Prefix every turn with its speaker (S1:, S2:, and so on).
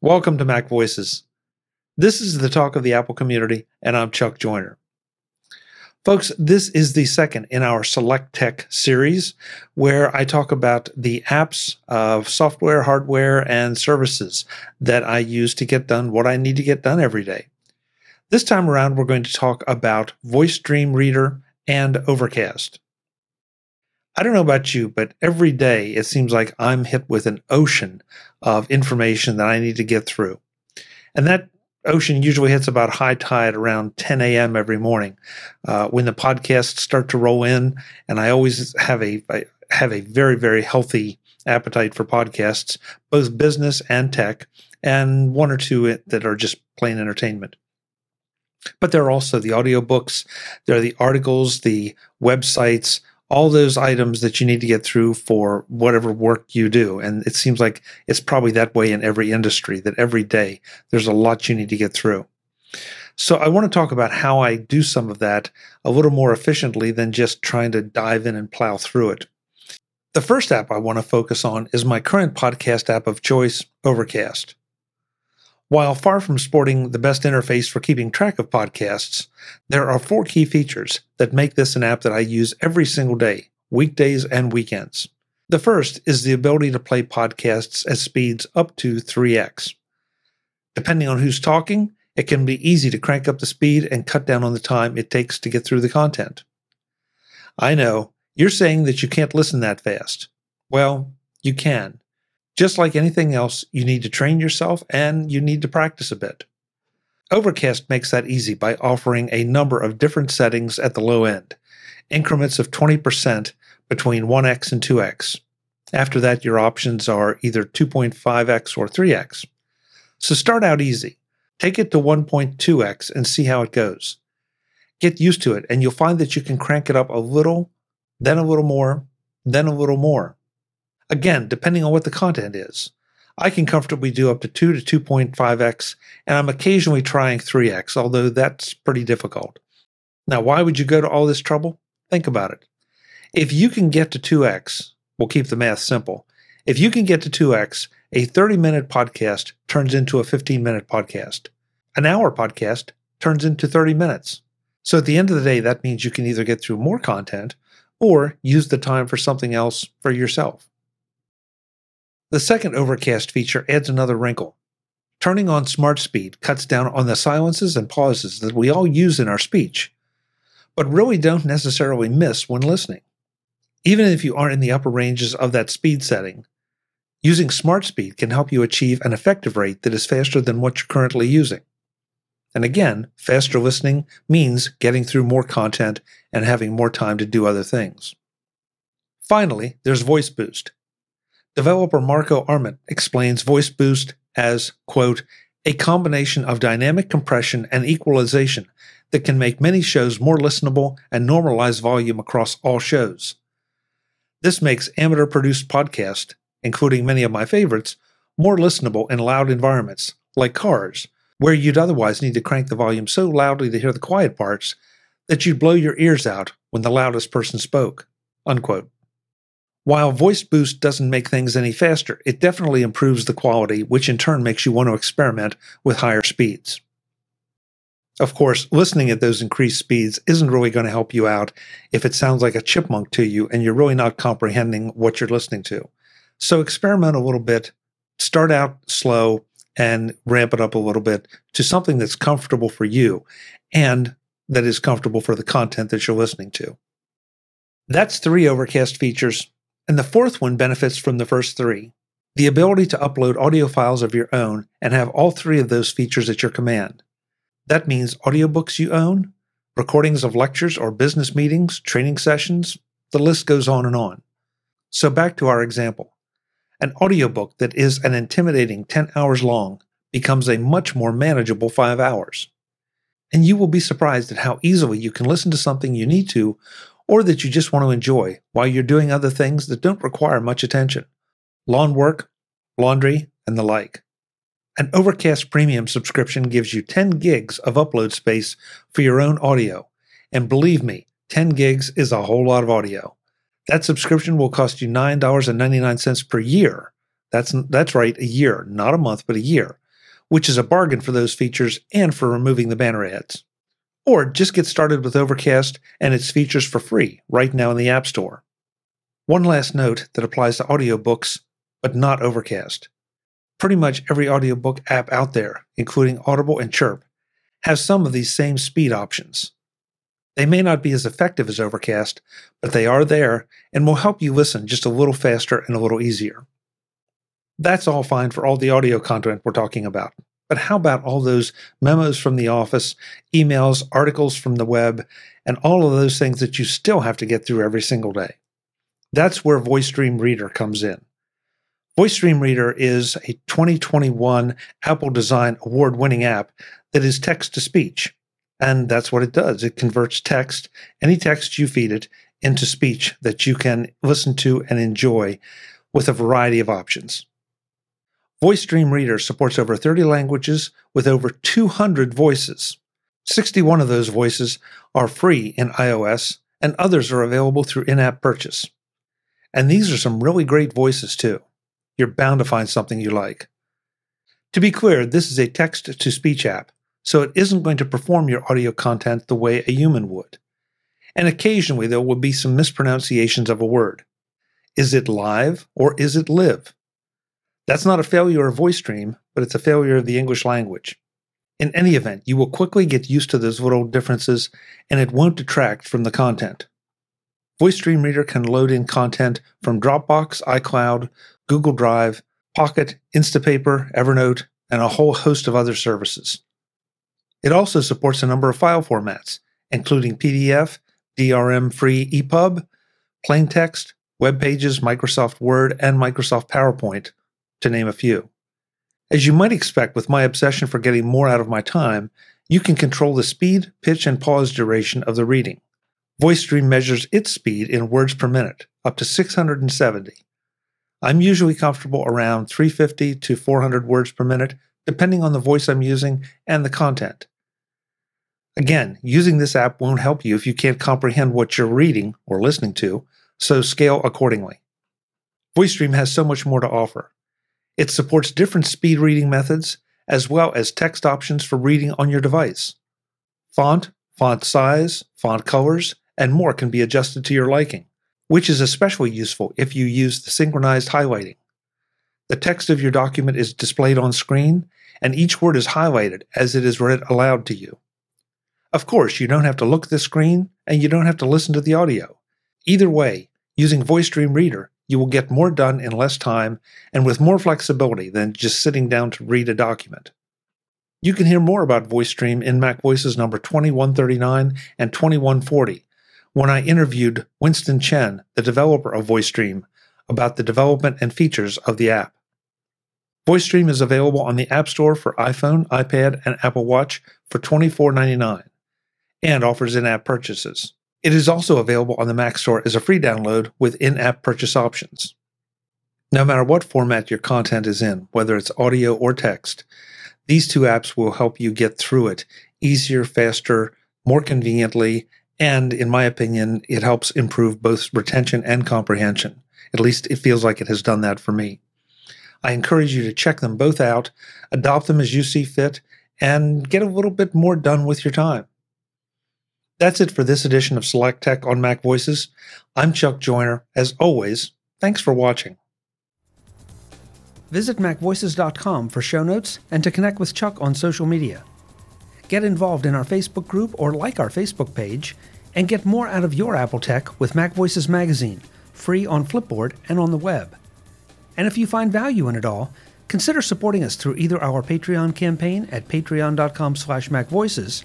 S1: Welcome to Mac Voices. This is the talk of the Apple community, and I'm Chuck Joiner. Folks, this is the second in our Select Tech series where I talk about the apps of software, hardware, and services that I use to get done what I need to get done every day. This time around, we're going to talk about Voice Dream Reader and Overcast. I don't know about you, but every day it seems like I'm hit with an ocean of information that I need to get through. And that ocean usually hits about high tide around 10 a.m. every morning uh, when the podcasts start to roll in. And I always have a I have a very, very healthy appetite for podcasts, both business and tech, and one or two that are just plain entertainment. But there are also the audiobooks, there are the articles, the websites, all those items that you need to get through for whatever work you do. And it seems like it's probably that way in every industry that every day there's a lot you need to get through. So I want to talk about how I do some of that a little more efficiently than just trying to dive in and plow through it. The first app I want to focus on is my current podcast app of choice, Overcast. While far from sporting the best interface for keeping track of podcasts, there are four key features that make this an app that I use every single day, weekdays and weekends. The first is the ability to play podcasts at speeds up to 3x. Depending on who's talking, it can be easy to crank up the speed and cut down on the time it takes to get through the content. I know, you're saying that you can't listen that fast. Well, you can. Just like anything else, you need to train yourself and you need to practice a bit. Overcast makes that easy by offering a number of different settings at the low end, increments of 20% between 1x and 2x. After that, your options are either 2.5x or 3x. So start out easy. Take it to 1.2x and see how it goes. Get used to it, and you'll find that you can crank it up a little, then a little more, then a little more. Again, depending on what the content is. I can comfortably do up to 2 to 2.5x, and I'm occasionally trying 3x, although that's pretty difficult. Now, why would you go to all this trouble? Think about it. If you can get to 2x, we'll keep the math simple. If you can get to 2x, a 30 minute podcast turns into a 15 minute podcast. An hour podcast turns into 30 minutes. So at the end of the day, that means you can either get through more content or use the time for something else for yourself. The second overcast feature adds another wrinkle. Turning on Smart Speed cuts down on the silences and pauses that we all use in our speech, but really don't necessarily miss when listening. Even if you aren't in the upper ranges of that speed setting, using Smart Speed can help you achieve an effective rate that is faster than what you're currently using. And again, faster listening means getting through more content and having more time to do other things. Finally, there's Voice Boost. Developer Marco Arment explains Voice Boost as, quote, a combination of dynamic compression and equalization that can make many shows more listenable and normalize volume across all shows. This makes amateur produced podcasts, including many of my favorites, more listenable in loud environments, like cars, where you'd otherwise need to crank the volume so loudly to hear the quiet parts that you'd blow your ears out when the loudest person spoke. Unquote. While Voice Boost doesn't make things any faster, it definitely improves the quality, which in turn makes you want to experiment with higher speeds. Of course, listening at those increased speeds isn't really going to help you out if it sounds like a chipmunk to you and you're really not comprehending what you're listening to. So experiment a little bit, start out slow and ramp it up a little bit to something that's comfortable for you and that is comfortable for the content that you're listening to. That's three Overcast features and the fourth one benefits from the first three the ability to upload audio files of your own and have all three of those features at your command. That means audiobooks you own, recordings of lectures or business meetings, training sessions, the list goes on and on. So back to our example. An audiobook that is an intimidating 10 hours long becomes a much more manageable 5 hours. And you will be surprised at how easily you can listen to something you need to or that you just want to enjoy while you're doing other things that don't require much attention lawn work, laundry, and the like. An Overcast Premium subscription gives you 10 gigs of upload space for your own audio. And believe me, 10 gigs is a whole lot of audio. That subscription will cost you $9.99 per year. That's, that's right, a year, not a month, but a year. which is a bargain for those features and for removing the banner ads. Or just get started with Overcast and its features for free right now in the App Store. One last note that applies to audiobooks, but not Overcast. Pretty much every audiobook app out there, including Audible and Chirp, has some of these same speed options. They may not be as effective as Overcast, but they are there and will help you listen just a little faster and a little easier. That's all fine for all the audio content we're talking about. But how about all those memos from the office, emails, articles from the web, and all of those things that you still have to get through every single day? That's where Voice Dream Reader comes in. Voice Dream Reader is a 2021 Apple Design Award winning app that is text to speech. And that's what it does. It converts text, any text you feed it, into speech that you can listen to and enjoy with a variety of options. Voice Dream Reader supports over 30 languages with over 200 voices. 61 of those voices are free in iOS, and others are available through in app purchase. And these are some really great voices, too. You're bound to find something you like. To be clear, this is a text to speech app, so it isn't going to perform your audio content the way a human would. And occasionally there will be some mispronunciations of a word. Is it live or is it live? That's not a failure of Voice Dream, but it's a failure of the English language. In any event, you will quickly get used to those little differences and it won't detract from the content. Voice Dream Reader can load in content from Dropbox, iCloud, Google Drive, Pocket, Instapaper, Evernote, and a whole host of other services. It also supports a number of file formats, including PDF, DRM free EPUB, plain text, web pages, Microsoft Word, and Microsoft PowerPoint, to name a few. As you might expect with my obsession for getting more out of my time, you can control the speed, pitch, and pause duration of the reading. Voice Dream measures its speed in words per minute, up to 670. I'm usually comfortable around 350 to 400 words per minute, depending on the voice I'm using and the content. Again, using this app won't help you if you can't comprehend what you're reading or listening to, so scale accordingly. Voice Dream has so much more to offer. It supports different speed reading methods, as well as text options for reading on your device. Font, font size, font colors, and more can be adjusted to your liking, which is especially useful if you use the synchronized highlighting. The text of your document is displayed on screen, and each word is highlighted as it is read aloud to you. Of course, you don't have to look at the screen, and you don't have to listen to the audio. Either way, using Voice Dream Reader you will get more done in less time and with more flexibility than just sitting down to read a document. You can hear more about Voice Dream in Mac Voices number 2139 and 2140 when I interviewed Winston Chen, the developer of Voice Dream, about the development and features of the app. Voice Dream is available on the App Store for iPhone, iPad, and Apple Watch for $24.99 and offers in app purchases. It is also available on the Mac Store as a free download with in app purchase options. No matter what format your content is in, whether it's audio or text, these two apps will help you get through it easier, faster, more conveniently, and in my opinion, it helps improve both retention and comprehension. At least it feels like it has done that for me. I encourage you to check them both out, adopt them as you see fit, and get a little bit more done with your time. That's it for this edition of Select Tech on Mac Voices. I'm Chuck Joiner. As always, thanks for watching. Visit MacVoices.com for show notes and to connect with Chuck on social media. Get involved in our Facebook group or like our Facebook page, and get more out of your Apple tech with Mac Voices Magazine, free on Flipboard and on the web. And if you find value in it all, consider supporting us through either our Patreon campaign at patreon.com slash macvoices